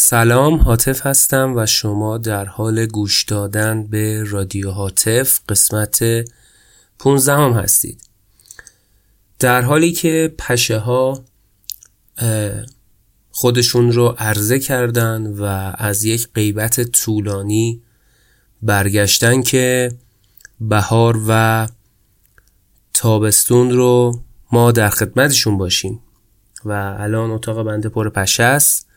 سلام حاطف هستم و شما در حال گوش دادن به رادیو حاطف قسمت 15 هم هستید. در حالی که پشه ها خودشون رو عرضه کردن و از یک غیبت طولانی برگشتن که بهار و تابستون رو ما در خدمتشون باشیم و الان اتاق بنده پر پشه است.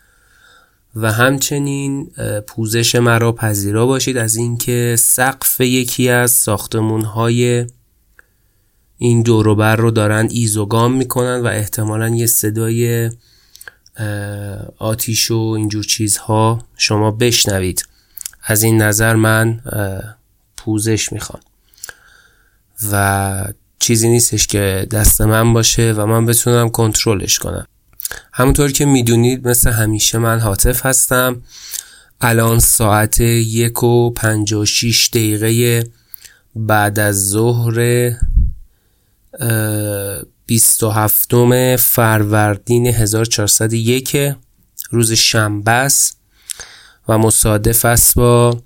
و همچنین پوزش مرا پذیرا باشید از اینکه سقف یکی از ساختمون های این دوروبر رو دارن ایزوگام می‌کنن و احتمالا یه صدای آتیش و اینجور چیزها شما بشنوید. از این نظر من پوزش می‌خوام. و چیزی نیستش که دست من باشه و من بتونم کنترلش کنم. همونطور که می‌دونید مثل همیشه من حاطف هستم. الان ساعت یک و پنج و شیش دقیقه بعد از ظهر بیست و هفتم فروردین 1401 روز شنبه است و مصادف است با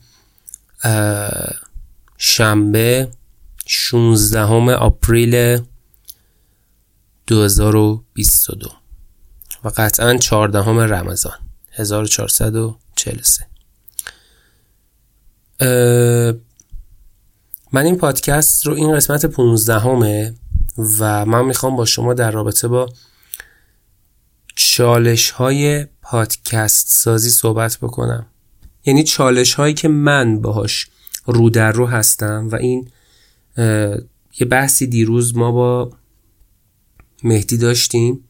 شنبه 16 آپریل 2022 و قطعا 14 رمضان 1443 من این پادکست رو این قسمت 15 همه و من می‌خوام با شما در رابطه با چالش های پادکست سازی صحبت بکنم. یعنی چالش هایی که من باهاش رو در رو هستم و این یه بحثی دیروز ما با مهدی داشتیم.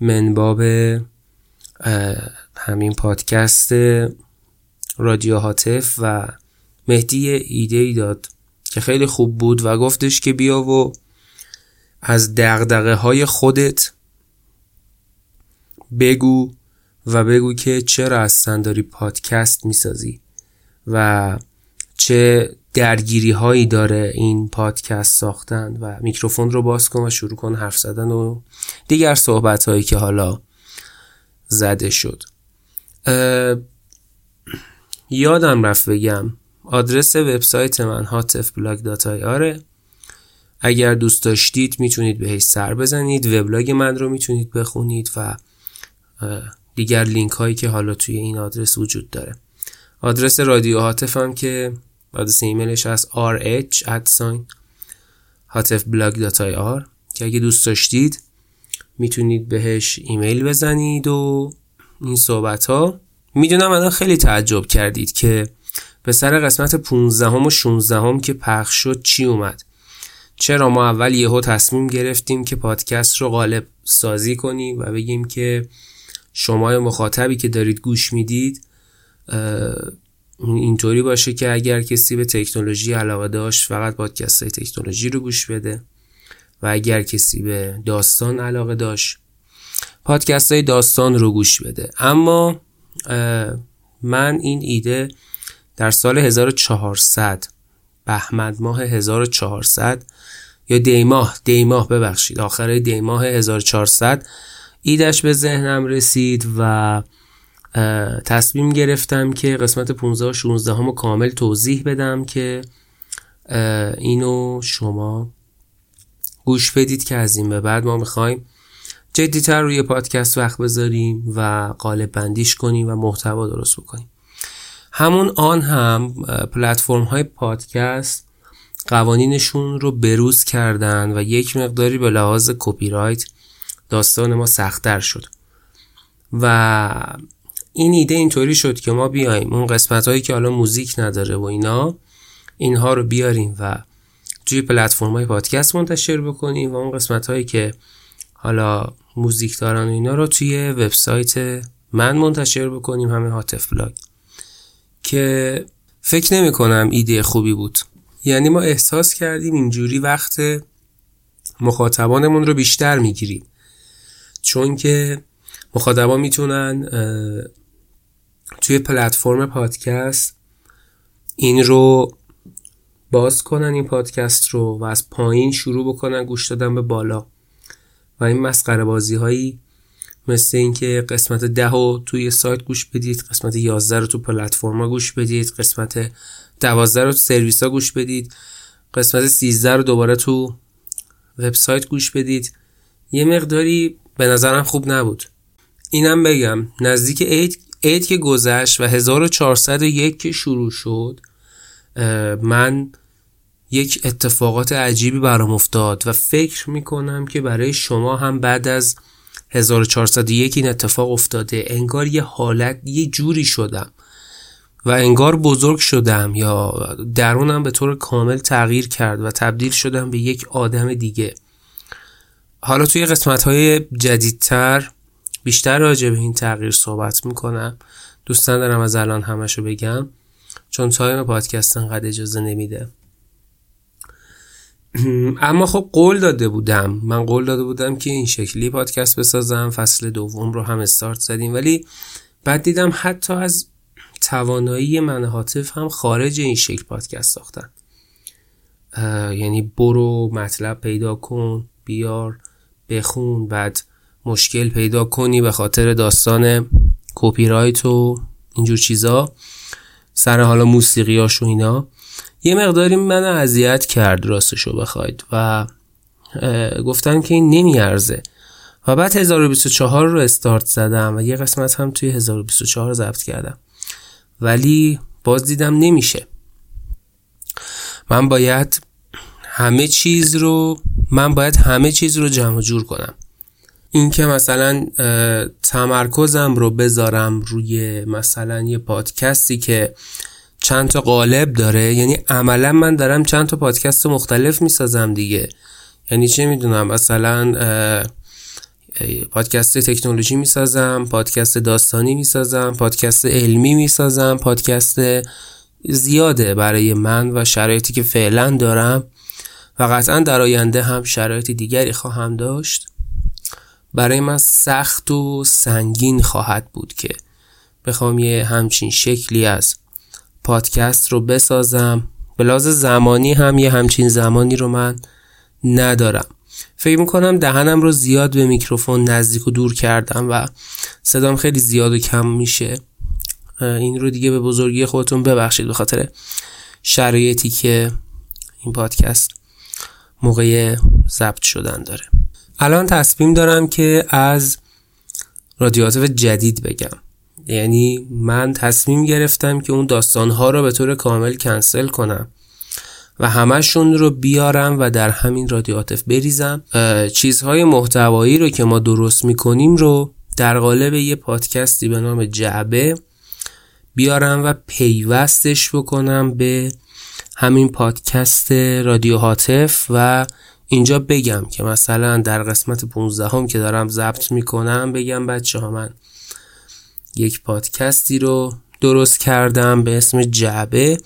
منباب همین پادکست رادیو هاتف و مهدی ایده ای داد که خیلی خوب بود و گفتش که بیا و از دغدغه های خودت بگو و بگو که چرا اصلا داری پادکست می‌سازی و چه درگیری هایی داره این پادکست ساختن و میکروفون رو باز کن و شروع کن حرف زدن و دیگر صحبت هایی که حالا زده شد. یادم رفت بگم آدرس وبسایت من آره اگر دوست داشتید می‌تونید بهش سر بزنید وبلاگ من رو می‌تونید بخونید و دیگر لینک هایی که حالا توی این آدرس وجود داره. آدرس رادیو هاتفم که آدرس ایمیلش هست rh hatefblog.ir که اگه دوست داشتید می‌تونید بهش ایمیل بزنید و این صحبت ها می‌دونم الان خیلی تعجب کردید که به سر قسمت 15 هم و 16 هم که پخش شد چی اومد؟ چرا ما اول یهو تصمیم گرفتیم که پادکست رو غالب سازی کنیم و بگیم که شما مخاطبی که دارید گوش می‌دید اینطوری باشه که اگر کسی به تکنولوژی علاقه داشت فقط پادکست های تکنولوژی رو گوش بده. و اگر کسی به داستان علاقه داشت پادکست های داستان رو گوش بده. اما من این ایده در سال 1400 بهمن ماه 1400 یا دیماه دیماه ببخشید آخر دیماه 1400 ایدش به ذهنم رسید و تصمیم گرفتم که قسمت 15 و 16 همو کامل توضیح بدم که اینو شما گوش بدید که از این به بعد ما می‌خوایم جدیتر روی پادکست وقت بذاریم و قالب بندیش کنیم و محتوا درست بکنیم. همون آن هم پلتفرم های پادکست قوانینشون رو بروز کردن و یک مقداری به لحاظ کپی رایت داستان ما سختتر شد. و این ایده اینطوری شد که ما بیایم اون قسمت هایی که حالا موزیک نداره و اینا اینها رو بیاریم و توی پلتفرم های پادکست منتشر بکنیم و اون قسمت هایی که حالا موزیک دارن و اینا رو توی وبسایت من منتشر بکنیم همین هاتف بلاگ. که فکر نمی کنم ایده خوبی بود. یعنی ما احساس کردیم اینجوری وقت مخاطبانمون رو بیشتر می‌گیریم. چون که مخاطبان می‌تونن توی پلتفرم پادکست این رو باز کنن این پادکست رو و از پایین شروع بکنن گوش دادن به بالا. و این مسخره بازی هایی مثل اینکه قسمت ده رو توی سایت گوش بدید قسمت 11 رو تو پلتفرما گوش بدید قسمت 12 رو تو سرویس ها گوش بدید قسمت 13 رو دوباره تو وبسایت گوش بدید. یه مقداری به نظرم خوب نبود. اینم بگم نزدیک عید عید که گذشت و 1401 که شروع شد من یک اتفاقات عجیبی برام افتاد و فکر می‌کنم که برای شما هم بعد از 1401 این اتفاق افتاده. انگار یه حالت یه جوری شدم و انگار بزرگ شدم یا درونم به طور کامل تغییر کرد و تبدیل شدم به یک آدم دیگه. حالا توی قسمت های جدیدتر بیشتر راجع به این تغییر صحبت می‌کنم. دوستان دارم از الان همشو بگم چون تایم پادکست انقدر اجازه نمیده. اما خب قول داده بودم. من قول داده بودم که این شکلی پادکست بسازم فصل دوم رو هم استارت زدیم. ولی بعد دیدم حتی از توانایی من حاطف هم خارج این شکل پادکست ساختن. یعنی برو مطلب پیدا کن بیار بخون بعد مشکل پیدا کنی به خاطر داستان کپی رایت و اینجور چیزا سر حالا موسیقیاش و اینا. یه مقداری من اذیت کرد راستشو بخواید و گفتم که این نمیارزه. و بعد 1024 رو استارت زدم و یه قسمت هم توی 1024 ضبط کردم. ولی باز دیدم نمیشه. من باید همه چیز رو من باید همه چیز رو جمع جور کنم. این که مثلا تمرکزم رو بذارم روی مثلا یه پادکستی که چند تا قالب داره. یعنی عملا من دارم چند تا پادکست مختلف می‌سازم دیگه. یعنی چه می‌دونم؟ مثلا پادکست تکنولوژی می‌سازم پادکست داستانی می‌سازم پادکست علمی می‌سازم پادکست زیاده برای من و شرایطی که فعلا دارم. و قطعا در آینده هم شرایط دیگری خواهم داشت. برای من سخت و سنگین خواهد بود که بخوام یه همچین شکلی از پادکست رو بسازم. بلاز زمانی هم یه همچین زمانی رو من ندارم. فکر می‌کنم دهنم رو زیاد به میکروفون نزدیک و دور کردم و صدام خیلی زیاد و کم میشه. این رو دیگه به بزرگی خودتون ببخشید به خاطر شرایطی که این پادکست موقع ضبط شدن داره. الان تصمیم دارم که از رادیاتیو جدید بگم. یعنی من تصمیم گرفتم که اون داستانها رو به طور کامل کنسل کنم و همشون رو بیارم و در همین رادیاتف بریزم. چیزهای محتوایی رو که ما درست می‌کنیم رو در قالب یه پادکستی به نام جعبه بیارم و پیوستش بکنم به همین پادکست رادیو هاتف و اینجا بگم که مثلا در قسمت 15 هم که دارم ضبط می‌کنم بگم بچه ها من یک پادکستی رو درست کردم به اسم جعبه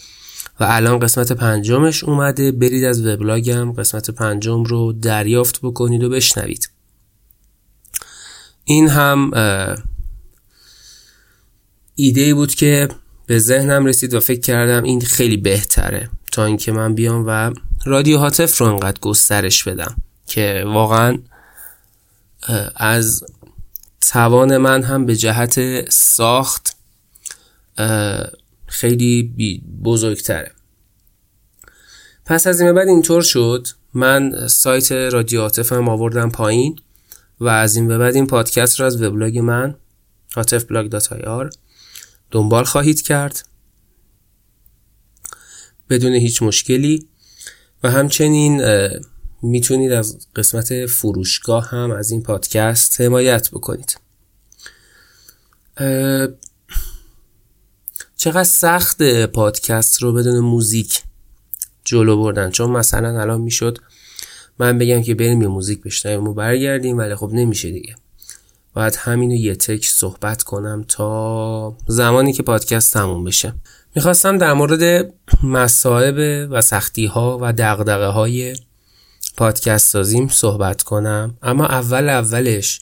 و الان قسمت پنجمش اومده. برید از وبلاگم قسمت پنجم رو دریافت بکنید و بشنوید. این هم ایده بود که به ذهنم رسید و فکر کردم این خیلی بهتره تا اینکه من بیام و رادیو هاتف رو انقدر گسترش بدم که واقعا از توان من هم به جهت ساخت خیلی بزرگتره. پس از این بعد اینطور شد من سایت رادیو هم آوردم پایین و از این به بعد این پادکست رو از وبلاگ من hatefblog.ir دنبال خواهید کرد. بدون هیچ مشکلی. و همچنین می‌تونید از قسمت فروشگاه هم از این پادکست حمایت بکنید. چقدر سخت پادکست رو بدون موزیک جلو بردن؟ چون مثلا الان می‌شد من بگم که بریم یه موزیک بشنویم و برگردیم ولی خب نمیشه دیگه. باید همینو یه تک صحبت کنم تا زمانی که پادکست تموم بشه. می‌خواستم در مورد مصائب و سختی ها و دقدقه های پادکست سازیم صحبت کنم. اما اول اولش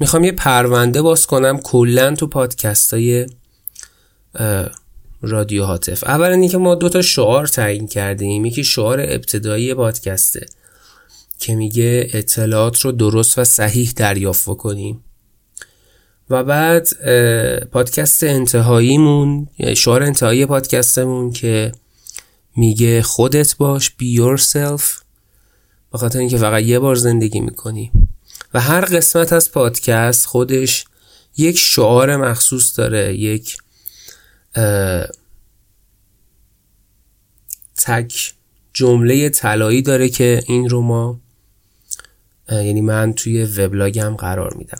می‌خوام یه پرونده باز کنم کلا تو پادکست های رادیو هاتف. اولا اینکه ما دو تا شعار تعیین کردیم. یکی شعار ابتدایی پادکسته که میگه اطلاعات رو درست و صحیح دریافت کنیم و بعد پادکست انتهاییمون شعار انتهایی پادکستمون که میگه خودت باش be yourself به خاطر اینکه فقط یه بار زندگی می‌کنی. و هر قسمت از پادکست خودش یک شعار مخصوص داره یک تک جمله طلایی داره که این رو ما یعنی من توی وبلاگم قرار میدم.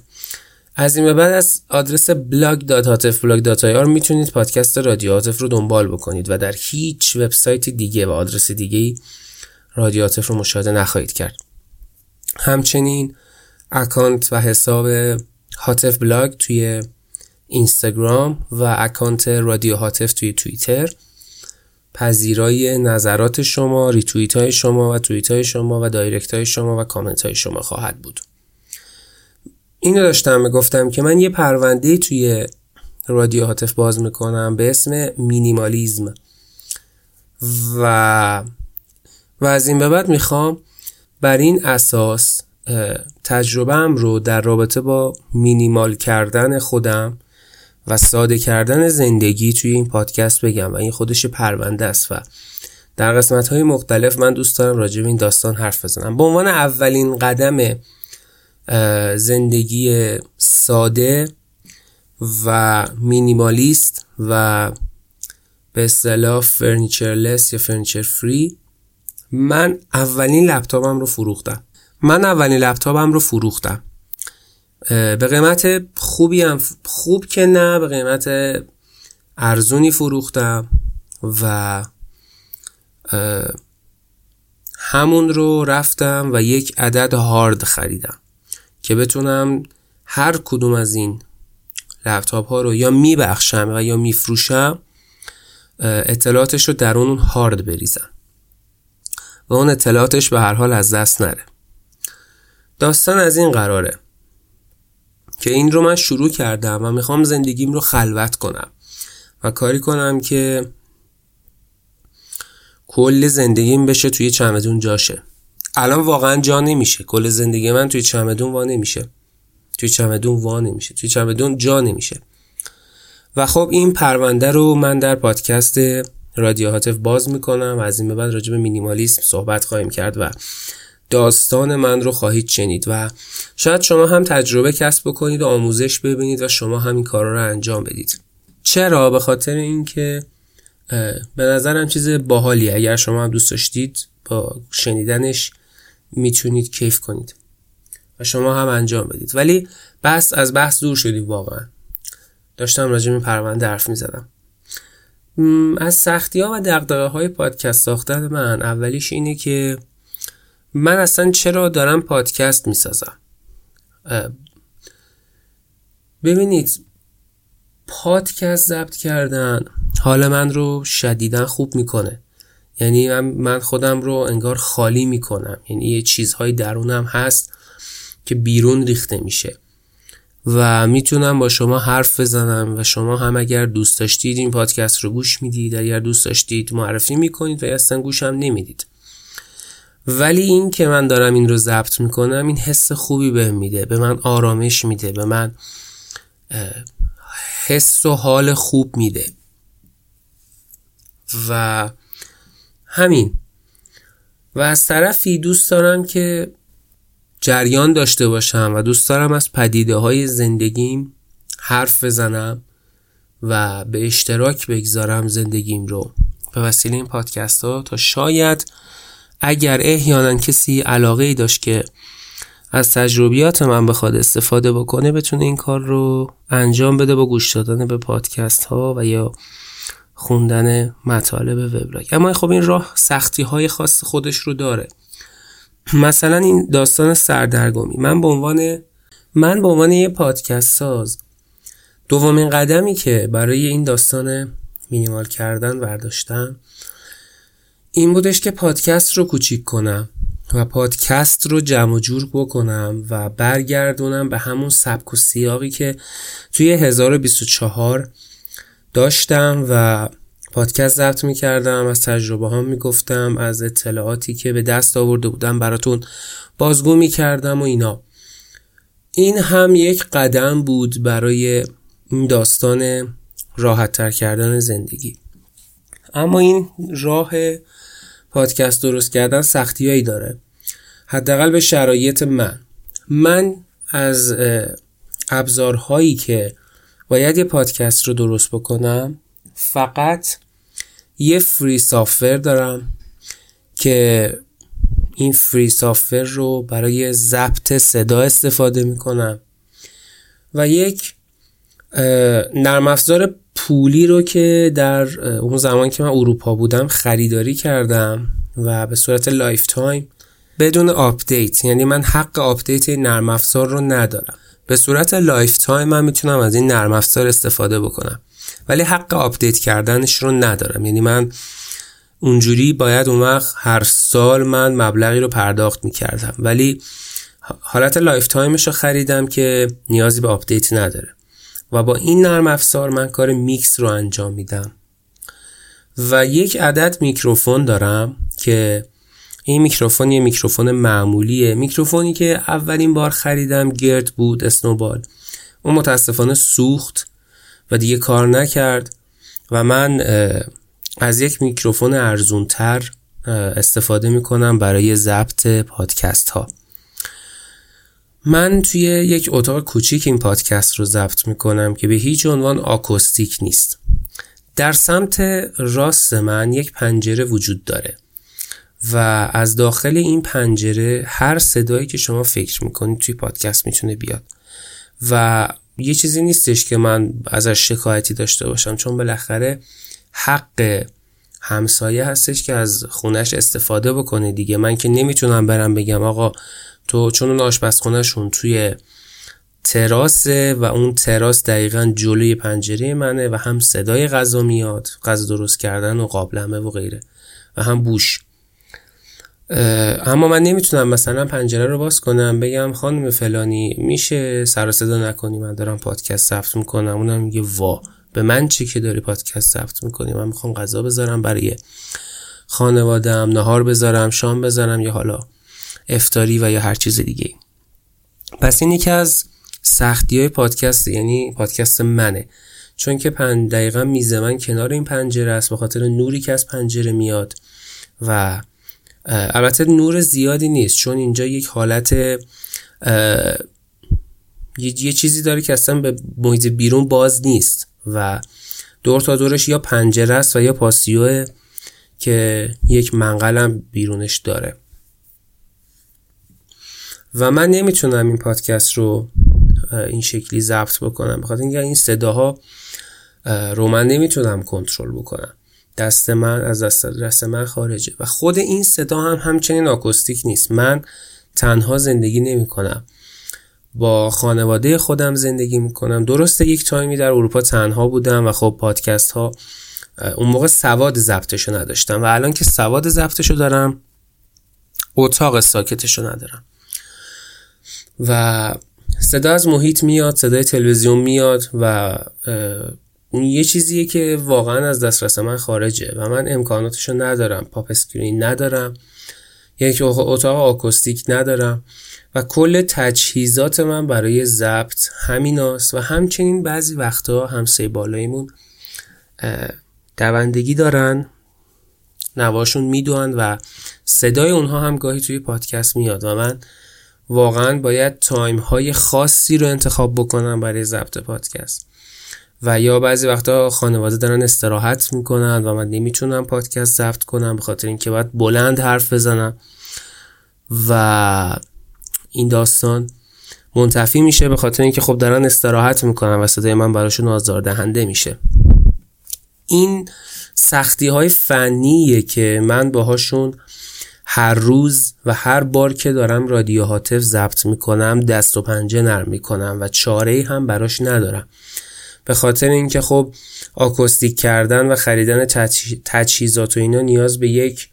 از این به بعد از آدرس blog.hatefblog.ir می‌تونید پادکست رادیو هاتف رو دنبال بکنید و در هیچ وبسایت دیگه و آدرس دیگه رادیو هاتف رو مشاهده نخواهید کرد. همچنین account و حساب هاتف بلاگ توی اینستاگرام و account رادیو هاتف توی توییتر. پذیرای نظرات شما ریتویت های شما و توییت های شما و direct های شما و کامنت های شما خواهد بود. اینو داشتم گفتم که من یه پرونده توی رادیو هاتف باز می‌کنم به اسم مینیمالیزم. و و از این به بعد می‌خوام بر این اساس تجربهم رو در رابطه با مینیمال کردن خودم و ساده کردن زندگی توی این پادکست بگم و این خودش پرونده است و در قسمت های مختلف من دوست دارم راجع به این داستان حرف بزنم. به عنوان اولین قدم زندگی ساده و minimalist و به اصطلاح furnitureless یا furniture free. من اولین لپتاپم رو فروختم. من اولین لپتاپم رو فروختم. به قیمت خوبی هم خوب که نه به قیمت ارزونی فروختم و همون رو رفتم و یک عدد هارد خریدم. که بتونم هر کدوم از این لپتاپ ها رو یا میبخشم و یا میفروشم اطلاعاتش رو در اون هارد بریزم و اون اطلاعاتش به هر حال از دست نره. داستان از این قراره که این رو من شروع کردم و می‌خوام زندگیم رو خلوت کنم و کاری کنم که کل زندگیم بشه توی چمدون جاشه. الان واقعا جا نمیشه. کل زندگی من توی چمدون وا نمیشه. توی چمدون وا نمیشه. توی چمدون جا نمیشه. و خب این پرونده رو من در پادکست رادیو هاتف باز می‌کنم. و از این به بعد راجع به مینیمالیسم صحبت خواهیم کرد و داستان من رو خواهید شنید و شاید شما هم تجربه کسب بکنید و آموزش ببینید و شما هم این کارا رو انجام بدید. چرا؟ به خاطر اینکه به نظرم چیز باحالی اگر شما هم دوست داشتید با شنیدنش می‌تونید کیف کنید و شما هم انجام بدید. ولی بس از بحث دور شدیم واقعا. داشتم راجع به پرونده حرف می‌زدم. از سختی ها و دقدقه های پادکست ساختن من اولیش اینه که من اصلا چرا دارم پادکست می‌سازم؟ ببینید پادکست ضبط کردن حال من رو شدیدا خوب می‌کنه. یعنی من خودم رو انگار خالی می‌کنم. یعنی یه چیزهای درونم هست که بیرون ریخته میشه. و می‌تونم با شما حرف بزنم و شما هم اگر دوست داشتید این پادکست رو گوش می‌دید اگر دوست داشتید معرفی می‌کنید و اصلا گوشم نمی‌دید. ولی این که من دارم این رو ضبط می‌کنم این حس خوبی به میده به من آرامش میده به من حس و حال خوب میده. و همین. و از طرفی دوست دارم که جریان داشته باشم و دوست دارم از پدیده های زندگیم حرف بزنم و به اشتراک بگذارم زندگیم رو. به وسیله این پادکست ها تا شاید اگر احیانا کسی علاقه ای داشت که از تجربیات من بخواد استفاده بکنه بتونه این کار رو انجام بده با گوش دادن به پادکست ها و یا خوندن مطالب وبلاگ. اما خب این راه سختی های خاص خودش رو داره. مثلا این داستان سردرگمی. من به عنوان من به عنوان یه پادکست ساز دومین قدمی که برای این داستان مینیمال کردن برداشتم این بودش که پادکست رو کوچیک کنم و پادکست رو جمع و جور بکنم و برگردونم به همون سبک و سیاقی که توی 1024 داشتم و پادکست ضبط می‌کردم از تجربه ها می‌گفتم از اطلاعاتی که به دست آورده بودم براتون بازگو می‌کردم و اینا. این هم یک قدم بود برای این داستان راحت کردن زندگی. اما این راه پادکست درست کردن سختیایی داره. حداقل به شرایط من. من از ابزارهایی که باید یه پادکست رو درست بکنم؟ فقط یه فری سافر دارم که این فری سافر رو برای ضبط صدا استفاده می‌کنم و یک نرم افزار پولی رو که در اون زمان که من اروپا بودم خریداری کردم و به صورت lifetime بدون update یعنی من حق update نرم افزار رو ندارم. به صورت lifetime من می‌تونم از این نرم افزار استفاده بکنم. ولی حق update کردنش رو ندارم. یعنی من اونجوری باید اون وقت هر سال من مبلغی رو پرداخت می‌کردم. ولی حالت lifetime ش رو خریدم که نیازی به update نداره. و با این نرم افزار من کار میکس رو انجام میدم. و یک عدد میکروفون دارم که این میکروفون یه میکروفون معمولیه. میکروفونی که اولین بار خریدم گرد بود Snowball. اون متاسفانه سوخت و دیگه کار نکرد و من از یک میکروفون ارزونتر استفاده می‌کنم برای ضبط پادکست ها من توی یک اتاق کوچیک این پادکست رو ضبط می‌کنم که به هیچ عنوان آکوستیک نیست. در سمت راست من یک پنجره وجود داره. و از داخل این پنجره هر صدایی که شما فکر می‌کنید توی پادکست می‌تونه بیاد. و یه چیزی نیستش که من ازش شکایتی داشته باشم چون بالاخره حق همسایه هستش که از خونش استفاده بکنه دیگه. من که نمی‌تونم برم بگم آقا تو چون اون آشپزخونهشون توی تراسه و اون تراس دقیقا جلوی پنجره منه و هم صدای غذا میاد غذا درست کردن و قابلمه و غیره و هم بوش. اما من نمی‌تونم مثلا پنجره رو باز کنم بگم خانم فلانی میشه سر صدا نکنی؟ من دارم پادکست ضبط می‌کنم. اونم میگه وا. به من چی که داری پادکست ضبط می‌کنی؟ من می‌خوام غذا بذارم برای خانوادم نهار بذارم شام بذارم یا حالا افتاری و یا هر چیز دیگه پس این یکی از سختی های پادکست یعنی پادکست منه. چون که پنج دقیقا میز من کنار این پنجره است به خاطر نوری که از پنجره میاد و البته نور زیادی نیست چون اینجا یک حالت یه چیزی داره که اصلا به محیط بیرون باز نیست و دور تا دورش یا پنجره است و یا پاسیوه که یک منقلم بیرونش داره. و من نمی‌تونم این پادکست رو این شکلی ضبط بکنم بخاطر اینکه این صداها رو من نمی‌تونم کنترل بکنم. دست من از دست دست من خارجه. و خود این صدا هم همچنین آکوستیک نیست. من تنها زندگی نمی کنم. با خانواده خودم زندگی می کنم. درسته یک time ی در اروپا تنها بودم و خب پادکست ها اون موقع سواد ضبطشو نداشتم. و الان که سواد ضبطشو دارم اتاق ساکتشو ندارم. و صدا از محیط میاد صدای تلویزیون میاد و اون یه چیزیه که واقعا از دسترس من خارجه و من امکاناتشو ندارم pop screen ندارم یک اتاق آکوستیک ندارم و کل تجهیزات من برای ضبط همیناست و همچنین بعضی وقتا همسایه بالاییمون دوندگی دارن نواشون می‌دونن و صدای اونها هم گاهی توی پادکست میاد و من واقعا باید تایم های خاصی رو انتخاب بکنم برای ضبط پادکست. و یا بعضی وقتا خانواده دارن استراحت می‌کنن و من نمی‌تونم پادکست ضبط کنم به خاطر اینکه باید بلند حرف بزنم. و این داستان منتفی میشه به خاطر اینکه خب دارن استراحت می‌کنن و صدای من براشون آزاردهنده میشه. این سختی های فنیه که من باهاشون هر روز و هر بار که دارم رادیو هاتف ضبط می‌کنم دست و پنجه نرم می‌کنم و چاره هم براش ندارم. به خاطر اینکه خب آکوستیک کردن و خریدن تجهیزات و اینا نیاز به یک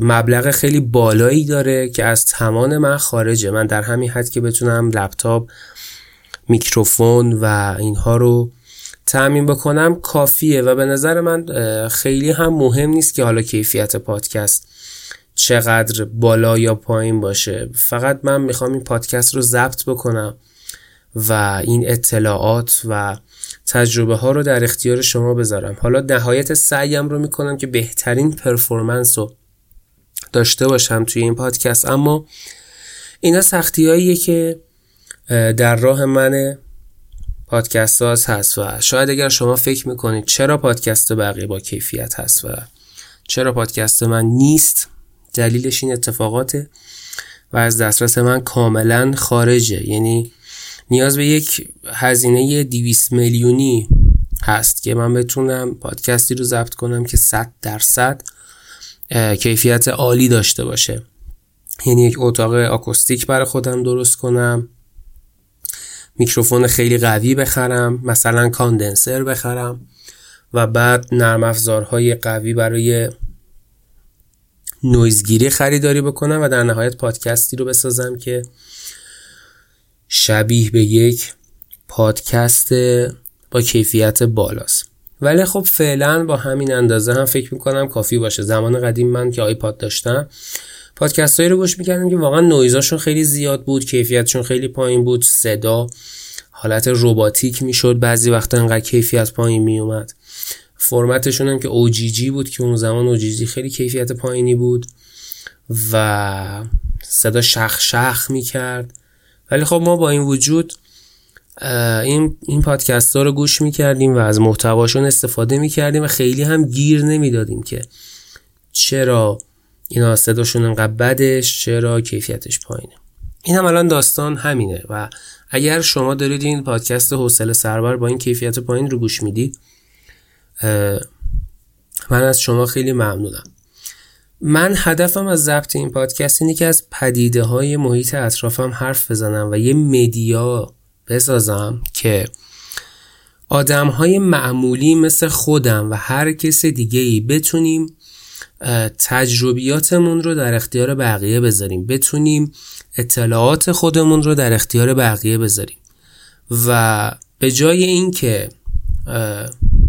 مبلغ خیلی بالایی داره که از تمان من خارجه. من در همین حد که بتونم لپتاپ میکروفون و اینها رو تعمین بکنم کافیه و به نظر من خیلی هم مهم نیست که حالا کیفیت پادکست چقدر بالا یا پایین باشه. فقط من می‌خوام این پادکست رو ضبط بکنم. و این اطلاعات و تجربه ها رو در اختیار شما بذارم. حالا نهایت سعیم رو می‌کنم که بهترین پرفورمنس رو داشته باشم توی این پادکست. اما اینا سختی که در راه من پادکست ساز هست و شاید اگر شما فکر می‌کنید چرا پادکست بقیه با کیفیت هست و چرا پادکست من نیست دلیلش این اتفاقاته و از دسترس من کاملا خارجه. یعنی نیاز به یک هزینه 200 میلیونی هست که من بتونم پادکستی رو ضبط کنم که 100 درصد کیفیت عالی داشته باشه. یعنی یک اتاق آکوستیک برای خودم درست کنم. میکروفون خیلی قوی بخرم مثلا کاندنسر بخرم و بعد نرم افزارهای قوی برای نویزگیری خریداری بکنم و در نهایت پادکستی رو بسازم که شبیه به یک پادکست با کیفیت بالاست. ولی خب فعلا با همین اندازه هم فکر می‌کنم کافی باشه. زمان قدیم من که آیپاد داشتم پادکست هایی رو گوش می‌کردم که واقعا نویزاشون خیلی زیاد بود کیفیتشون خیلی پایین بود صدا حالت رباتیک می‌شد. بعضی وقتا انقدر کیفیت پایین میومد فرمتشون هم که OGG بود که اون زمان OGG خیلی کیفیت پایینی بود و صدا شخ شخ می‌کرد. ولی خب ما با این وجود این این پادکست ها رو گوش می‌کردیم و از محتواشون استفاده می‌کردیم و خیلی هم گیر نمی‌دادیم که چرا اینا صداشون انقدر بدش چرا کیفیتش پایینه. این هم الان داستان همینه و اگر شما دارید این پادکست حوصله سربر با این کیفیت پایین رو گوش می‌دید من از شما خیلی ممنونم. من هدفم از ضبط این پادکست اینه که از پدیده های محیط اطرافم حرف بزنم و یه مدیا بسازم که آدم های معمولی مثل خودم و هر کس دیگه ای بتونیم تجربیاتمون رو در اختیار بقیه بذاریم. بتونیم اطلاعات خودمون رو در اختیار بقیه بذاریم. و به جای اینکه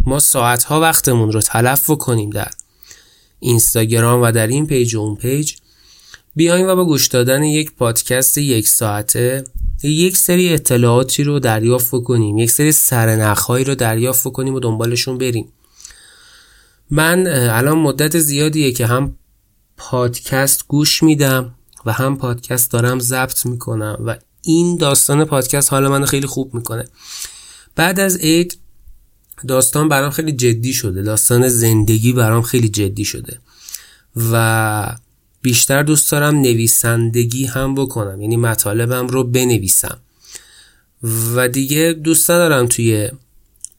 ما ساعتها وقتمون رو تلف کنیم در اینستاگرام و در این پیج و اون پیج. بیایم و با گوش دادن یک پادکست یک ساعته. یک سری اطلاعاتی رو دریافت کنیم. یک سری سرنخهایی رو دریافت کنیم و دنبالشون بریم. من الان مدت زیادیه که هم پادکست گوش میدم و هم پادکست دارم ضبط می‌کنم و این داستان پادکست حال من خیلی خوب می‌کنه. بعد از عید داستان برام خیلی جدی شده. داستان زندگی برام خیلی جدی شده. و بیشتر دوست دارم نویسندگی هم بکنم. یعنی مطالبم رو بنویسم. و دیگه دوست دارم توی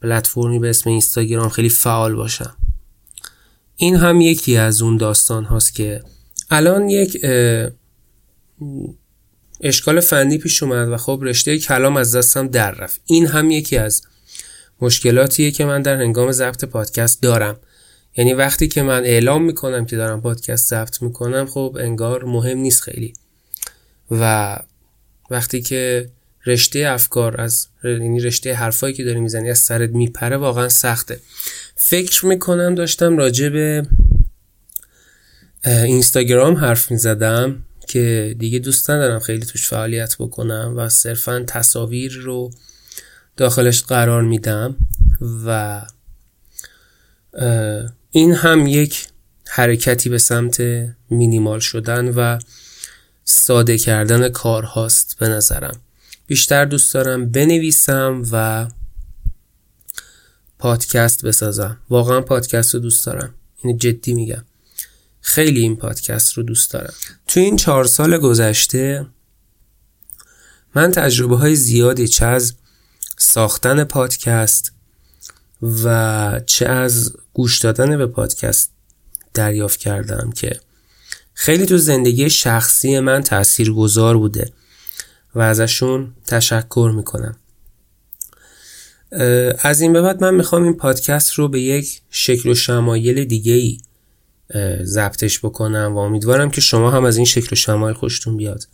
پلتفرمی به اسم اینستاگرام خیلی فعال باشم. این هم یکی از اون داستان هاست که الان یک اشکال فنی پیش اومد و خب رشته کلام از دستم در رفت. این هم یکی از مشکلاتیه که من در هنگام ضبط پادکست دارم. یعنی وقتی که من اعلام می‌کنم که دارم پادکست ضبط می‌کنم خب انگار مهم نیست خیلی. و وقتی که رشته افکار از یعنی رشته حرفایی که داری می‌زنی از سرت میپره واقعا سخته. فکر می‌کنم داشتم راجع به اینستاگرام حرف می‌زدم که دیگه دوست ندارم خیلی توش فعالیت بکنم و صرفا تصاویر رو داخلش قرار میدم و این هم یک حرکتی به سمت مینیمال شدن و ساده کردن کار هاست به نظرم. بیشتر دوست دارم بنویسم و پادکست بسازم. واقعا پادکست رو دوست دارم. این جدی میگم. خیلی این پادکست رو دوست دارم. تو این چهار سال گذشته من تجربه های زیادی چه از ساختن پادکست و چه از گوش دادن به پادکست دریافت کردم که خیلی تو زندگی شخصی من تأثیر گذار بوده و ازشون تشکر می‌کنم. از این به بعد من می‌خوام این پادکست رو به یک شکل و شمایل دیگه ای ضبطش بکنم و امیدوارم که شما هم از این شکل و شمایل خوشتون بیاد.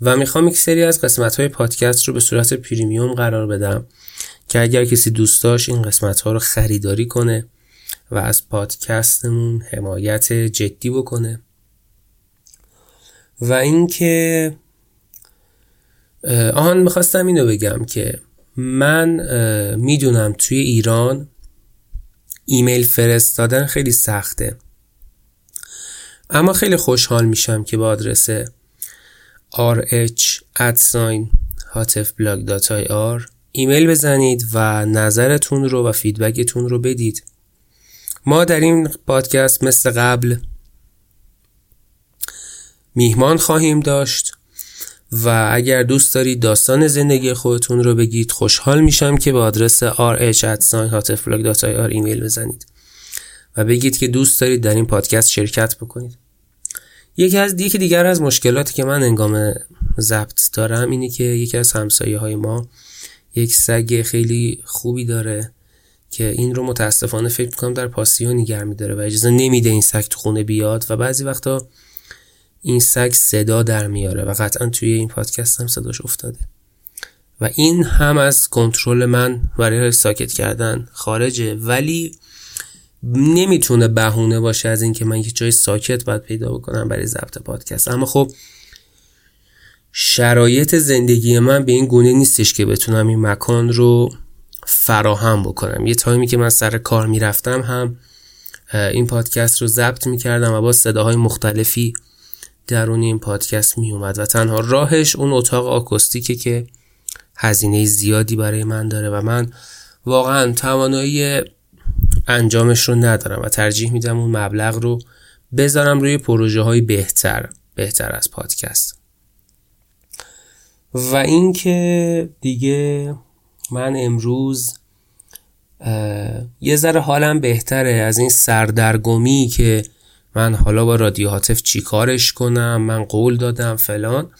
و می‌خوام یک سری از قسمت های پادکست رو به صورت پریمیوم قرار بدم که اگر کسی دوست داشت این قسمت ها رو خریداری کنه و از پادکستمون حمایت جدی بکنه. و اینکه آهان می‌خواستم اینو بگم که من می‌دونم توی ایران ایمیل فرستادن خیلی سخته. اما خیلی خوشحال میشم که با آدرس rh ایمیل بزنید و نظرتون رو و feedback تون رو بدید. ما در این پادکست مثل قبل میهمان خواهیم داشت و اگر دوست دارید داستان زندگی خودتون رو بگید خوشحال میشم که به آدرس rh@hotfblog.ir ایمیل بزنید و بگید که دوست دارید در این پادکست شرکت بکنید. یکی از یکی دیگر از مشکلاتی که من انگام ضبط دارم اینه که یکی از همسایه های ما یک سگ خیلی خوبی داره که این رو متاسفانه فکر می‌کنم در پاسیو نگر میداره و اجازه نمیده این سگ تو خونه بیاد و بعضی وقتا این سگ صدا در میاره و قطعا توی این پادکست هم صداش افتاده. و این هم از کنترل من برای ساکت کردن خارجه. ولی نمی‌تونه بهونه باشه از اینکه من یک جای ساکت باید پیدا بکنم برای ضبط پادکست. اما خب شرایط زندگی من به این گونه نیستش که بتونم این مکان رو فراهم بکنم. یه تایمی که من سر کار می‌رفتم هم این پادکست رو ضبط می‌کردم و با صداهای مختلفی درون این پادکست می اومد و تنها راهش اون اتاق آکوستیکه که هزینه زیادی برای من داره و من واقعا توانایی انجامش رو ندارم و ترجیح میدم اون مبلغ رو بذارم روی پروژه های بهتر بهتر از پادکست. و اینکه دیگه من امروز یه ذره حالم بهتره از این سردرگمی که من حالا با رادیو هاتف چی کارش کنم من قول دادم فلان.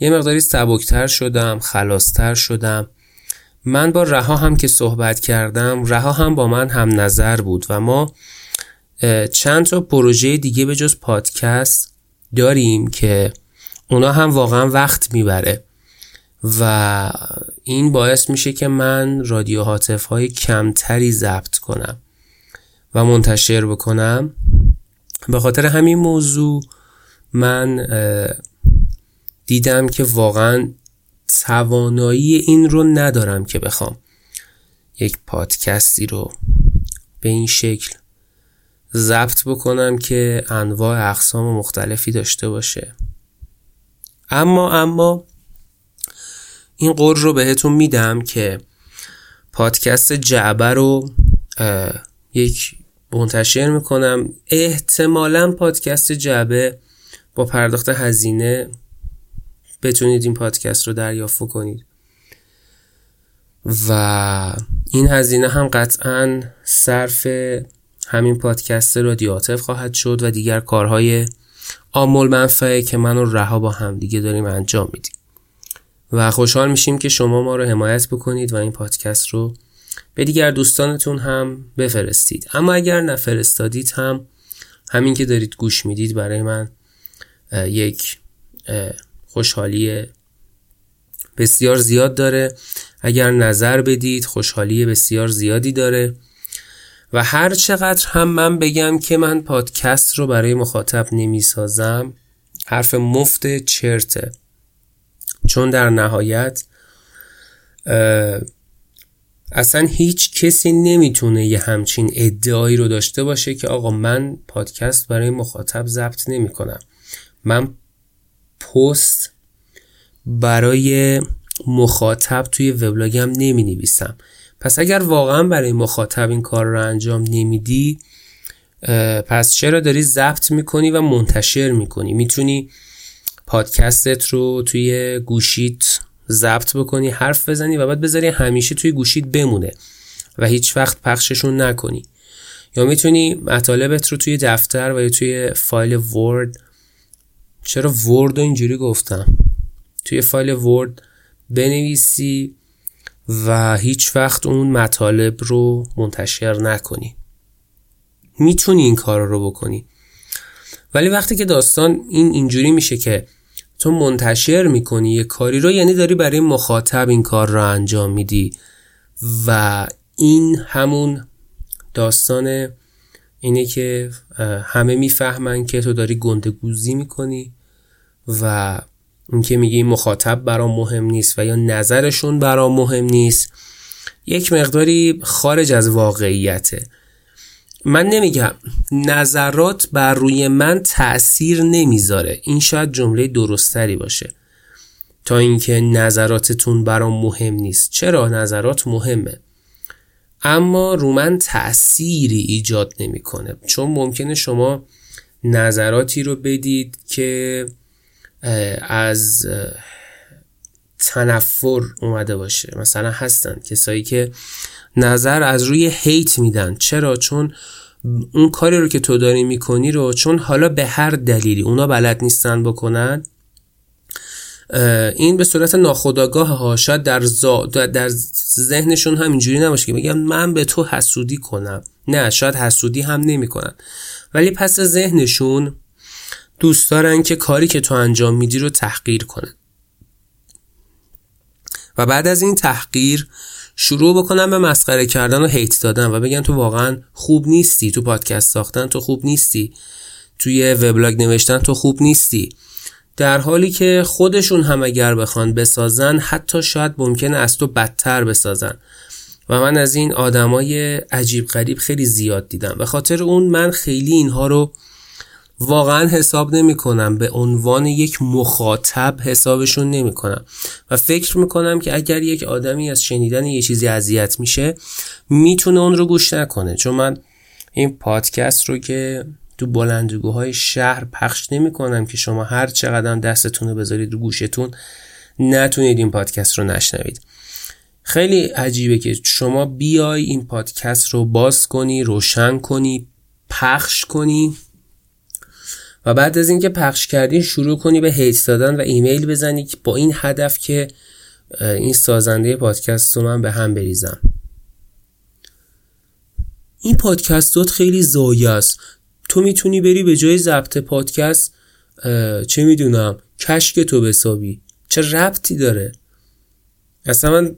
یه مقداری سبکتر شدم خلاستر شدم. من با رها هم که صحبت کردم رها هم با من هم نظر بود و ما چند تا پروژه دیگه به جز پادکست داریم که اونا هم واقعا وقت می‌بره و این باعث میشه که من رادیو هاتف های کمتری ضبط کنم و منتشر بکنم. به خاطر همین موضوع من دیدم که واقعا توانایی این رو ندارم که بخوام. یک پادکستی رو به این شکل ضبط بکنم که انواع اقسام مختلفی داشته باشه. اما اما این قول رو بهتون میدم که پادکست جعبه رو یک منتشر می‌کنم. احتمالا پادکست جعبه با پرداخت هزینه بتونید این پادکست رو دریافت کنید. و این هزینه هم قطعا صرف همین پادکست رادیاتف خواهد شد و دیگر کارهای آمول منفعه که من و رها با هم دیگه داریم انجام میدیم. و خوشحال میشیم که شما ما رو حمایت بکنید و این پادکست رو به دیگر دوستانتون هم بفرستید. اما اگر نفرستادید هم همین که دارید گوش می‌دید برای من یک خوشحالی بسیار زیاد داره. اگر نظر بدید خوشحالی بسیار زیادی داره. و هر چقدر هم من بگم که من پادکست رو برای مخاطب نمی‌سازم حرف مفت چرته. چون در نهایت اصلا هیچ کسی نمی‌تونه یه همچین ادعایی رو داشته باشه که آقا من پادکست برای مخاطب ضبط نمی کنم من پست برای مخاطب توی وبلاگم نمی نویسم پس اگر واقعا برای مخاطب این کار رو انجام نمیدی پس چرا داری ضبط می‌کنی و منتشر می‌کنی؟ می‌تونی پادکستت رو توی گوشیت ضبط بکنی حرف بزنی و بعد بذاری همیشه توی گوشیت بمونه و هیچ وقت پخششون نکنی. یا می‌تونی مطالبت رو توی دفتر و یا توی فایل ورد چرا ورد اینجوری گفتم؟ توی فایل ورد بنویسی و هیچ وقت اون مطالب رو منتشر نکنی. می‌تونی این کار رو بکنی. ولی وقتی که داستان این اینجوری میشه که تو منتشر می‌کنی یه کاری رو یعنی داری برای مخاطب این کار رو انجام میدی و این همون داستان اینه که همه می‌فهمن که تو داری گنده گوزی می‌کنی. و اینکه میگی مخاطب برام مهم نیست و یا نظرشون برام مهم نیست یک مقداری خارج از واقعیته. من نمیگم نظرات بر روی من تأثیر نمی‌ذاره. این شاید جمله درستری باشه. تا اینکه نظراتتون برام مهم نیست. چرا؟ نظرات مهمه. اما رو من تأثیری ایجاد نمی‌کنه. چون ممکنه شما نظراتی رو بدید که از تنفر اومده باشه. مثلا هستن کسایی که نظر از روی هیت میدن. چرا؟ چون اون کاری رو که تو داری می‌کنی رو چون حالا به هر دلیلی اونا بلد نیستن بکنن. این به صورت ناخودآگاه ها شاید در, در ذهنشون هم اینجوری نباشه که بگم من به تو حسودی کنم. نه شاید حسودی هم نمی‌کنن. ولی پس ذهنشون دوست دارن که کاری که تو انجام میدی رو تحقیر کنن. و بعد از این تحقیر شروع بکنن به مسخره کردن و هیت دادن و بگن تو واقعا خوب نیستی تو پادکست ساختن تو خوب نیستی توی وبلاگ نوشتن تو خوب نیستی. در حالی که خودشون هم اگر بخوان بسازن حتی شاید ممکنه از تو بدتر بسازن. و من از این آدمای عجیب غریب خیلی زیاد دیدم. به خاطر اون من خیلی اینها رو واقعا حساب نمی کنم به عنوان یک مخاطب حسابشون نمی کنم و فکر می کنم که اگر یک آدمی از شنیدن یه چیزی اذیت میشه می‌تونه اون رو گوش نکنه. چون من این پادکست رو که تو بلندگوهای شهر پخش نمی کنم که شما هر چقدر دستتون رو بذارید رو گوشتون نتونید این پادکست رو نشنوید. خیلی عجیبه که شما بیای این پادکست رو باز کنی روشن کنی پخش کنی. و بعد از اینکه پخش کردی شروع کنی به هیت دادن و ایمیل بزنی با این هدف که این سازنده پادکست رو من به هم بریزم. این پادکستات خیلی زایه است. تو می‌تونی بری به جای ضبط پادکست چه می‌دونم کشک تو بسابی. چه ربطی داره؟ اصلا من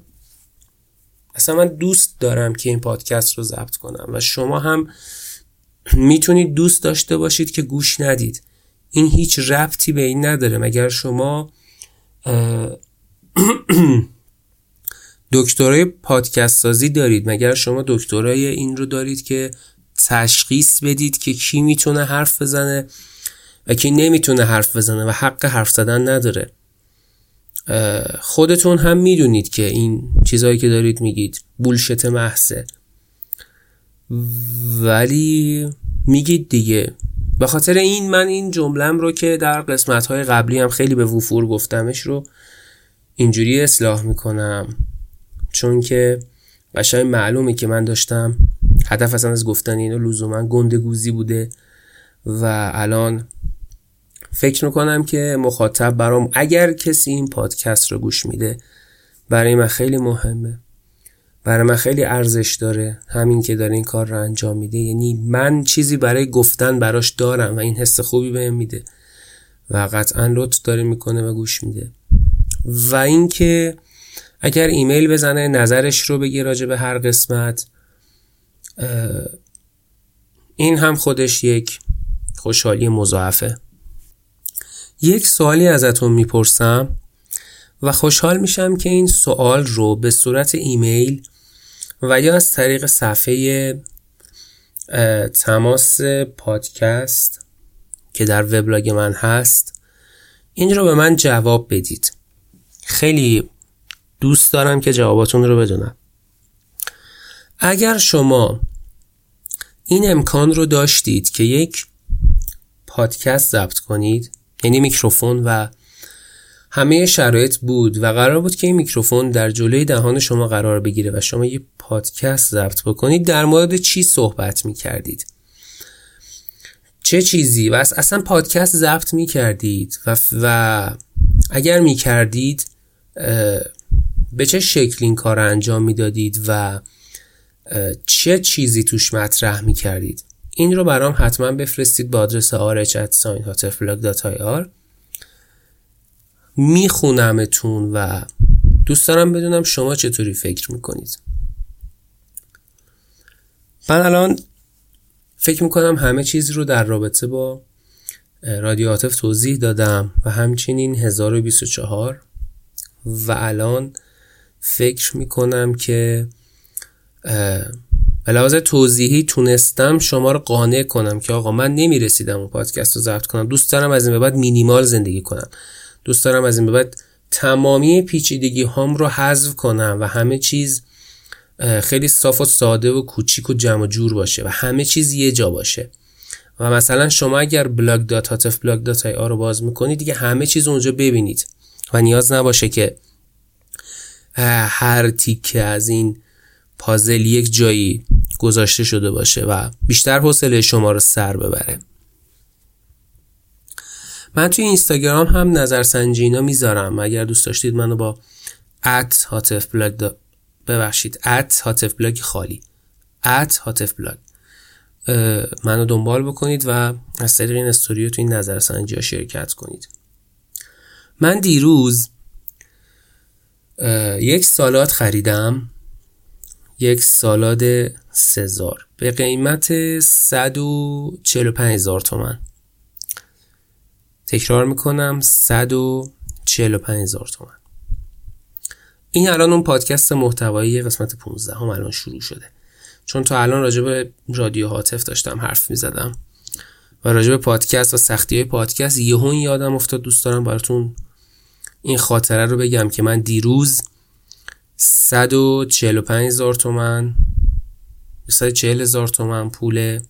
اصلا من دوست دارم که این پادکست رو ضبط کنم و شما هم می‌تونید دوست داشته باشید که گوش ندید. این هیچ ربطی به این نداره. مگر شما دکترای پادکست سازی دارید مگر شما دکترای این رو دارید که تشخیص بدید که کی می‌تونه حرف بزنه و کی نمی‌تونه حرف بزنه و حق حرف زدن نداره. خودتون هم می‌دونید که این چیزهایی که دارید میگید بولشت محضه. ولی میگید دیگه. به خاطر این من این جملم رو که در قسمت های قبلی هم خیلی به وفور گفتمش رو اینجوری اصلاح می‌کنم. چون که قشنگ معلومه که من داشتم هدف اصلا از گفتن اینو لزوما گندگوزی بوده و الان فکر می‌کنم که مخاطب برام اگر کسی این پادکست رو گوش میده برای من خیلی مهمه. برای من خیلی ارزش داره همین که داره این کار رو انجام میده. یعنی من چیزی برای گفتن براش دارم و این حس خوبی بهم میده و قطعا لطف داره می‌کنه و گوش میده. و اینکه اگر ایمیل بزنه نظرش رو بگی راجع به هر قسمت این هم خودش یک خوشحالی مضاعفه. یک سوالی ازتون می‌پرسم و خوشحال میشم که این سوال رو به صورت ایمیل و یا از طریق صفحه تماس پادکست که در وبلاگ من هست این رو به من جواب بدید. خیلی دوست دارم که جواباتون رو بدونم. اگر شما این امکان رو داشتید که یک پادکست ضبط کنید یعنی میکروفون و همه شرایط بود و قرار بود که این میکروفون در جلوی دهان شما قرار بگیره و شما یه پادکست ضبط بکنید در مورد چی صحبت می‌کردید. چه چیزی؟ و اصلا پادکست ضبط می‌کردید و, و اگر می‌کردید به چه شکل این کار انجام می‌دادید و چه چیزی توش مطرح می‌کردید؟ این رو برام حتما بفرستید با آدرس rh@sainhateflag.ir میخونمتون و دوست دارم بدونم شما چطوری فکر می‌کنید. من الان فکر می‌کنم همه چیز رو در رابطه با رادیو عاطف توضیح دادم و همچنین 1024 و الان فکر می‌کنم که به لحاظ توضیحی تونستم شما رو قانع کنم که آقا من نمی‌رسیدم اون پادکست رو ضبط کنم. دوست دارم از این به بعد مینیمال زندگی کنم. دوست دارم از این به بعد تمامی پیچیدگی هام رو حذف کنم و همه چیز خیلی صاف و ساده و کوچیک و جمع و جور باشه و همه چیز یه جا باشه. و مثلا شما اگر blog dot hatefblog dot ir رو باز می‌کنید دیگه همه چیز اونجا ببینید. و نیاز نباشه که هر تیکه از این پازل یک جایی گذاشته شده باشه و بیشتر حوصله شما رو سر ببره. من توی اینستاگرام هم نظرسنجی اینا می‌ذارم. اگر دوست داشتید منو با at hatefblog ببخشید. at hatefblog خالی. at hatefblog منو دنبال بکنید و از طریق این استوری و تو این نظرسنجی ها شرکت کنید. من دیروز یک سالاد خریدم. یک سالاد سزار. به قیمت 145 هزار تومن. تکرار می‌کنم 145 هزار تومن. این الان اون پادکست محتوایی قسمت 15 هم الان شروع شده. چون تا الان راجع به رادیو هاتف داشتم حرف می‌زدم و راجع به پادکست و سختی های پادکست یهو یادم افتاد دوست دارم براتون این خاطره رو بگم که من دیروز 145 هزار تومن 140 هزار تومن پول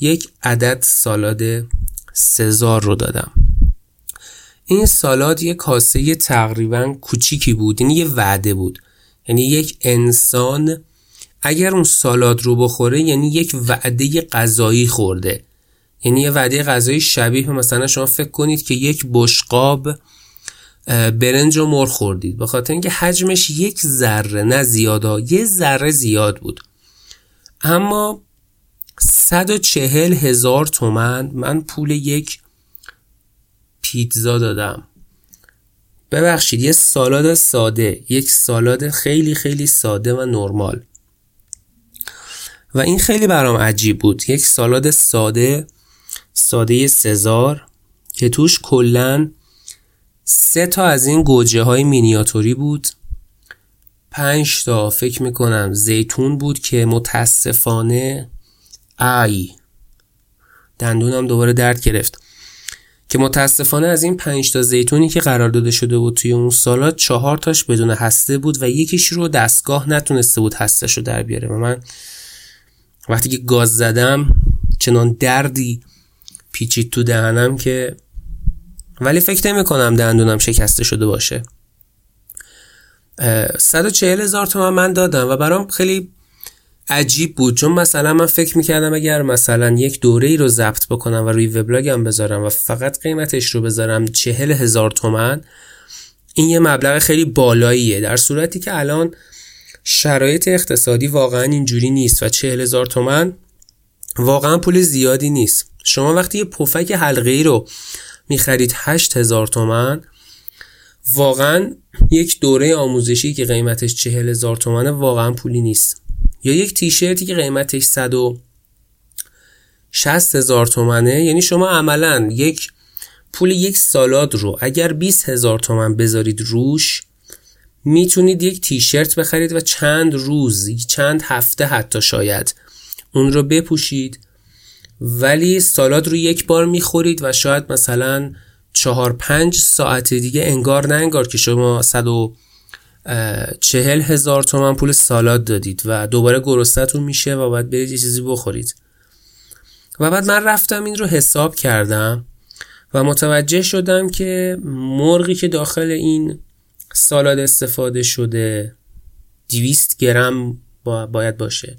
یک عدد سالاد سزار رو دادم. این سالاد یک کاسه تقریبا کوچیکی بود یعنی یه وعده بود. یعنی یک انسان اگر اون سالاد رو بخوره یعنی یک وعده غذایی خورده. یعنی یه وعده غذایی شبیه مثلا شما فکر کنید که یک بشقاب برنج و مر خوردید. به خاطر اینکه حجمش یک ذره نه زیادا یه ذره زیاد بود. اما 140 هزار تومن. من پول یک پیتزا دادم. ببخشید یه سالاد ساده. یک سالاد خیلی خیلی ساده و نرمال. و این خیلی برام عجیب بود. یک سالاد ساده ساده سزار که توش کلا سه تا از این گوجه های مینیاتوری بود. پنج تا فکر می‌کنم زیتون بود که متاسفانه ای. دندونم دوباره درد گرفت. که متاسفانه از این پنج تا زیتونی که قرار داده شده بود توی اون سالاد چهار تاش بدون هسته بود و یکیش رو دستگاه نتونسته بود هستش رو در بیاره و من وقتی که گاز زدم چنان دردی پیچید تو دهنم که ولی فکر نمی کنم دندونم شکسته شده باشه. 140 هزار تومن من دادم و برام خیلی عجیب بود. چون مثلا من فکر می‌کردم اگر مثلا یک دوره ای رو ضبط بکنم و روی وبلاگم بذارم و فقط قیمتش رو بذارم چهل هزار تومن این یه مبلغ خیلی بالاییه. در صورتی که الان شرایط اقتصادی واقعا اینجوری نیست و چهل هزار تومن واقعا پول زیادی نیست. شما وقتی یه پفک حلقه ای رو می‌خرید هشت هزار تومن واقعا یک دوره آموزشی که قیمتش چهل هزار تومنه واقعا پولی نیست. یا یک تیشرتی که قیمتش صد و شست هزار تومنه یعنی شما عملا یک پول یک سالاد رو اگر 20 هزار تومن بذارید روش می‌تونید یک تیشرت بخرید و چند روز چند هفته حتی شاید اون رو بپوشید. ولی سالاد رو یک بار می‌خورید و شاید مثلا چهار پنج ساعت دیگه انگار نه انگار که شما صد و چهل هزار تومن پول سالاد دادید و دوباره گرستتون میشه و باید برید یه چیزی بخورید. و بعد من رفتم این رو حساب کردم و متوجه شدم که مرغی که داخل این سالاد استفاده شده 200 گرم باید باشه.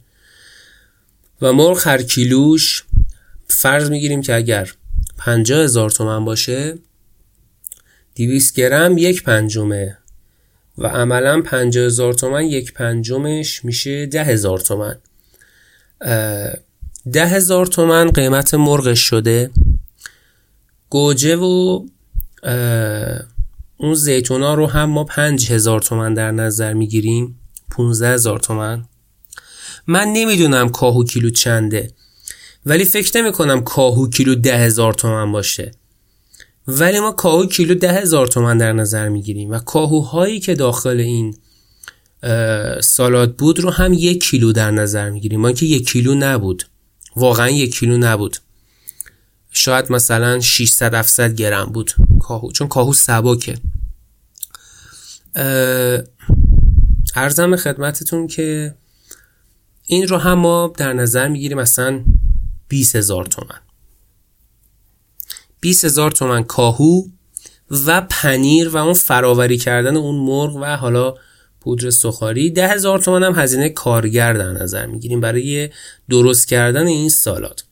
و مرغ هر کیلوش فرض می‌گیریم که اگر 50 هزار تومن باشه 200 گرم یک پنجمه. و عملا 50 هزار تومن یک پنجمش میشه ده هزار تومن. هزار تومن قیمت مرغش شده. گوجه و اون زیتونا رو هم ما پنج هزار تومن در نظر می‌گیریم. 15 هزار تومن. من نمی‌دونم کاهو کیلو چنده ولی فکر نمی کنم کاهو کیلو ده هزار تومن باشه. ولی ما کاهو کیلو ده هزار تومن در نظر می‌گیریم و کاهوهایی که داخل این سالاد بود رو هم یک کیلو در نظر می‌گیریم. ما که یک کیلو نبود. واقعا یک کیلو نبود. شاید مثلا 600 700 گرم بود کاهو چون کاهو سبکه. ارزم خدمتتون که این رو هم ما در نظر می‌گیریم مثلا 20 هزار تومن. 20 هزار تومن کاهو و پنیر و اون فراوری کردن اون مرغ و حالا پودر سخاری. ده هزار تومن هم هزینه کارگر در نظر می‌گیریم برای درست کردن این سالاد.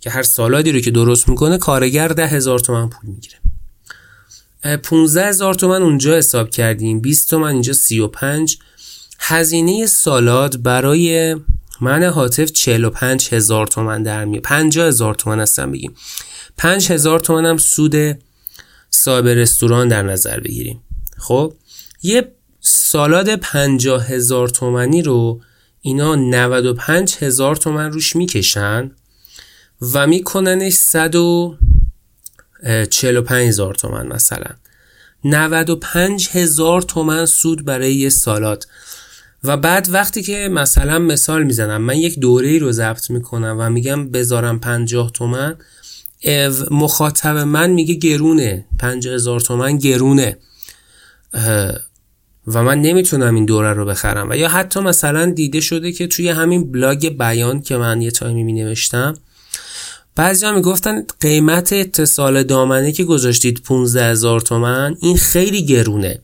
که هر سالادی رو که درست می‌کنه کارگر ده هزار تومن پول می‌گیره. 15 هزار تومن اونجا حساب کردیم. 20 تومن اینجا 35 هزینه سالاد برای من حاطف 45 هزار تومن در میاد. 50 هزار تومن هستم بگیم. 5 هزار تومن هم سود صاحب رستوران در نظر بگیریم. خب یه سالاد 50 هزار تومنی رو اینا 95 هزار تومن روش می‌کشن و میکننش 145 هزار تومن مثلا. 95 هزار تومن سود برای یه سالاد. و بعد وقتی که مثلا مثال می‌زنم من یک دوره رو ضبط می‌کنم و میگم بذارم 50 تومن مخاطب من میگه گرونه. 50 هزار تومن گرونه. و من نمی‌تونم این دوره رو بخرم. و یا حتی مثلا دیده شده که توی همین بلاگ بیان که من یه تایمی می نوشتم بعضی ها می‌گفتن قیمت اتصال دامنه که گذاشتید 15 هزار تومن این خیلی گرونه.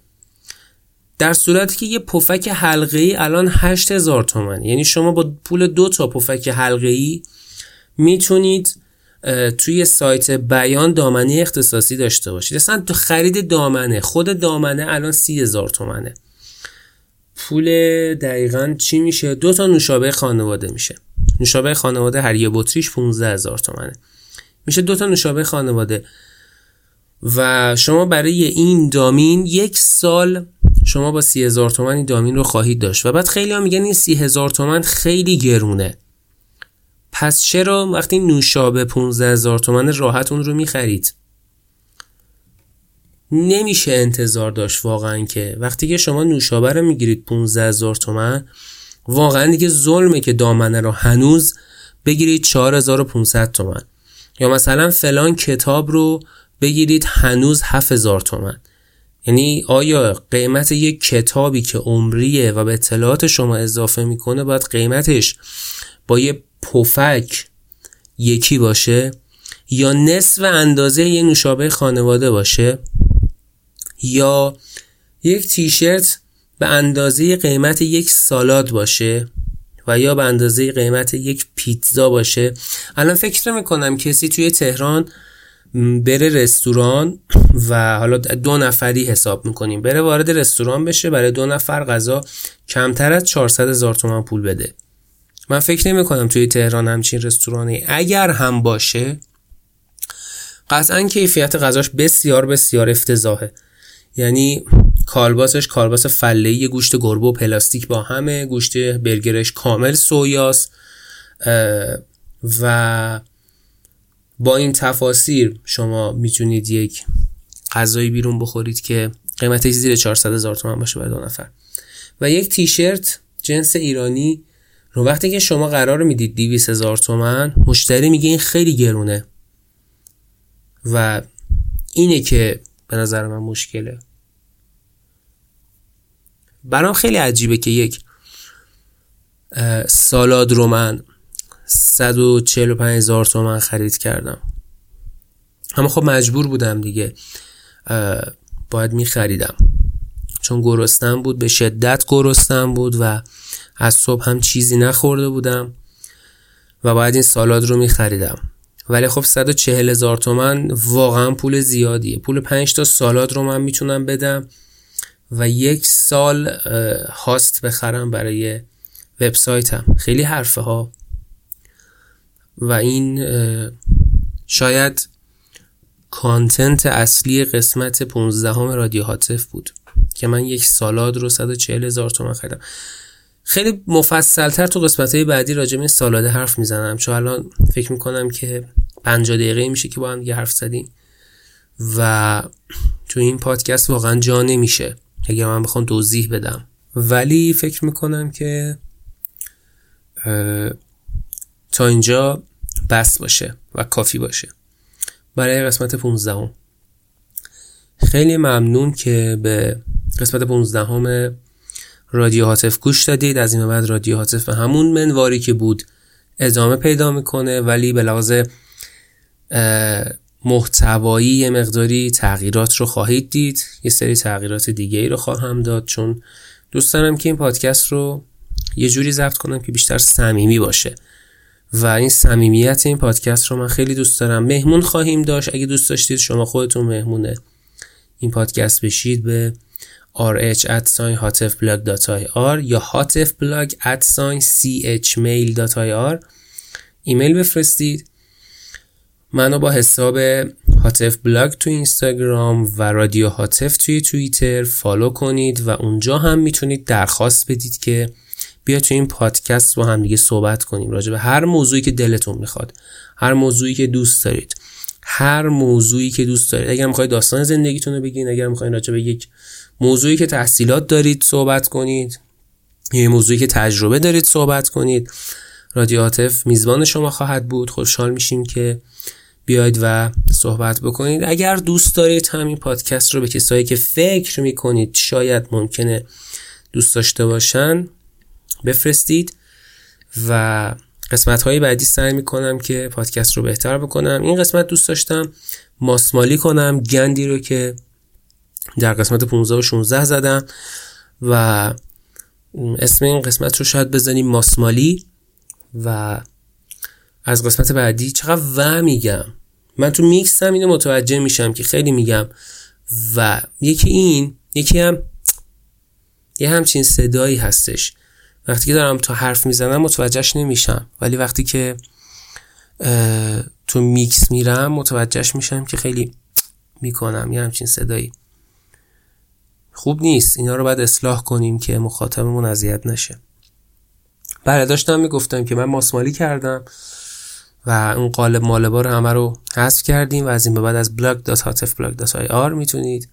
در صورتی که یه پفک حلقه ای الان 8000 تومن یعنی شما با پول دو تا پفک حلقه ای می‌تونید توی سایت بیان دامنه اختصاصی داشته باشید. اصلا تو خرید دامنه خود دامنه الان سی هزار تومنه. پول دقیقا چی میشه؟ دو تا نوشابه خانواده میشه. نوشابه خانواده هر یه بطریش 15 هزار تومنه. میشه دو تا نوشابه خانواده. و شما برای این دامین یک سال شما با سی هزار تومن این دامین رو خواهید داشت. و بعد خیلی ها میگن این سی هزار تومن خیلی گرونه. پس چرا وقتی نوشابه 15 هزار تومن راحت اون رو می‌خرید؟ نمیشه انتظار داشت واقعا که وقتی که شما نوشابه رو می‌گیرید 15 هزار تومن واقعا دیگه ظلمه که دامنه رو هنوز بگیرید 4500 تومن. یا مثلا فلان کتاب رو بگیرید هنوز 7000 تومن. یعنی آیا قیمت یک کتابی که عمریه و به اطلاعات شما اضافه می‌کنه باید قیمتش با یه پفک یکی باشه یا نصف اندازه یه نوشابه خانواده باشه یا یک تیشرت به اندازه قیمت یک سالاد باشه و یا به اندازه قیمت یک پیتزا باشه. الان فکر می‌کنم کسی توی تهران بره رستوران و حالا دو نفری حساب می‌کنیم. بره وارد رستوران بشه برای دو نفر غذا کمتر از 400 هزار تومن پول بده. من فکر نمی کنم توی تهران همچین رستورانی. اگر هم باشه قطعا کیفیت غذاش بسیار بسیار افتضاحه. یعنی کالباسش کالباس فله گوشت گربه و پلاستیک با همه گوشت برگرش کامل سویاست و با این تفاسیر شما می‌تونید یک غذایی بیرون بخورید که قیمتش زیر 400 هزار تومن باشه برای دو نفر. و یک تیشرت جنس ایرانی رو وقتی که شما قرار می‌دید 200 هزار تومن مشتری میگه این خیلی گرونه. و اینه که به نظر من مشکله. برام خیلی عجیبه که یک سالاد رو من 145 هزار تومن خرید کردم. اما خب مجبور بودم دیگه باید می خریدم چون گرستم بود به شدت گرستم بود و از صبح هم چیزی نخورده بودم و باید این سالاد رو می خریدم ولی خب 140 هزار تومن واقعا پول زیادیه. پول 5 تا سالاد رو من می‌تونم بدم و یک سال هاست بخرم برای وبسایتم. خیلی حرفه ها و این شاید کانتنت اصلی قسمت 15 همه رادیو هاتف بود که من یک سالاد رو 140 هزار تومن خریدم. خیلی مفصلتر تو قسمت های بعدی راجع به سالاده حرف می‌زنم چون الان فکر می‌کنم که 50 دقیقه میشه که با هم دیگه حرف زدیم و تو این پادکست واقعا جا نمیشه. اگر من بخوام توضیح بدم. ولی فکر می‌کنم که تا اینجا بس باشه و کافی باشه. برای قسمت 15 هم. خیلی ممنون که به قسمت 15 همه رادیو هاتف گوش دادید. از این بعد رادیو هاتف به همون منواری که بود ادامه پیدا می‌کنه ولی به لحاظ محتوایی یه مقداری تغییرات رو خواهید دید. یه سری تغییرات دیگه ای رو خواهم داد چون دوست دارم که این پادکست رو یه جوری ضبط کنم که بیشتر صمیمی باشه. و این صمیمیت این پادکست رو من خیلی دوست دارم. مهمون خواهیم داشت. اگه دوست داشتید شما خودتون مهمونه این پادکست بشید به rh@hatefblog.ir یا hatefblog@chmail.ir ایمیل بفرستید. منو با حساب هاتف بلاگ تو اینستاگرام و رادیو هاتف توی توییتر follow کنید و اونجا هم می‌تونید درخواست بدید که بیا تو این پادکست با هم دیگه صحبت کنیم. راجع به هر موضوعی که دلتون می‌خواد هر موضوعی که دوست دارید هر موضوعی که دوست دارید. اگر می‌خواید داستان زندگیتون رو بگین اگر می‌خواید راجع به یک موضوعی که تحصیلات دارید صحبت کنید. یه موضوعی که تجربه دارید صحبت کنید. رادیو هاتف میزبان شما خواهد بود. خوشحال میشیم که بیاید و صحبت بکنید. اگر دوست دارید همین پادکست رو به کسایی که فکر می‌کنید شاید ممکنه دوست داشته باشن بفرستید و قسمت های بعدی سعی می‌کنم که پادکست رو بهتر بکنم. این قسمت دوست داشتم ماسمالی کنم گندی رو که در قسمت 15 و 16 زدم و اسم این قسمت رو شاید بزنیم ماسمالی و از قسمت بعدی چقدر و میگم. من تو میکس هم اینو متوجه میشم که خیلی میگم و یکی این یکی هم یه همچین صدایی هستش. وقتی که دارم تو حرف می‌زنم متوجهش نمیشم. ولی وقتی که تو میکس میرم متوجهش میشم که خیلی می‌کنم یه همچین صدایی. خوب نیست. اینا رو باید اصلاح کنیم که مخاطبمون اذیت نشه. بله داشتم می‌گفتم که من ماسمالی کردم و اون قالب مالبا رو همه رو حذف کردیم و از این به بعد از blog.hatefblog.ir می‌تونید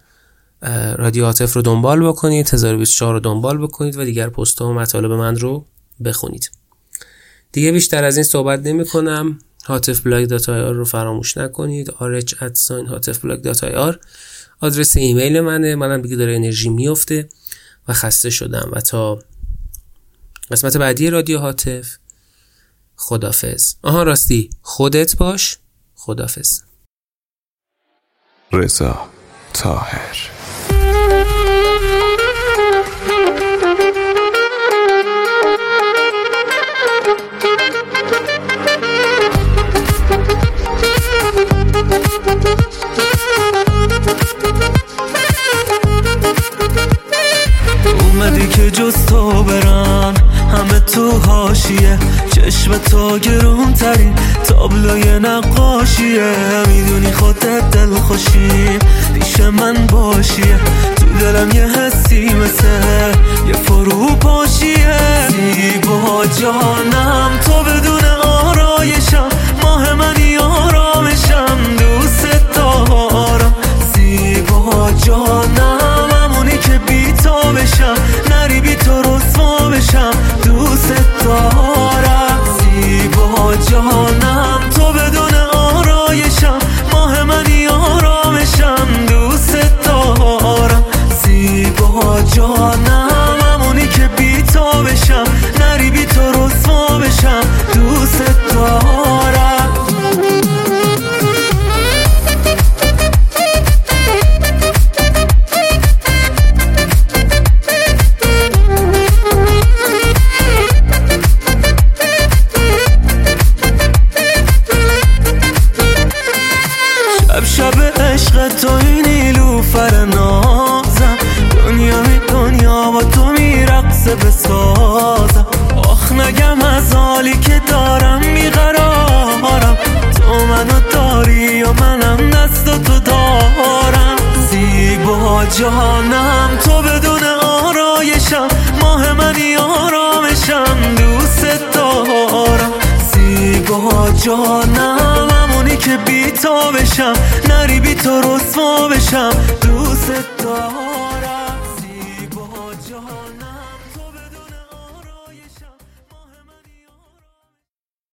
رادیو هاتف رو دنبال بکنید 1024 رو دنبال بکنید و دیگر پست و مطالب من رو بخونید. دیگه بیشتر از این صحبت نمی کنم hatefblog.ir رو فراموش نکنید. rh@hatefblog.ir آدرس ایمیل منه. منم دیگه داره انرژی میفته و خسته شدم. و تا قسمت بعدی رادیو هاتف خدافز آها راستی. خودت باش. خدافز رضا تاهر اومدی که جز تو برم همه تو هاشیه چشم تو گرون ترین تابلوی نقاشیه. می‌دونی خودت دل خوشی پیش من باشیه. تو دلم یه حسی مثل یه فرو پاشیه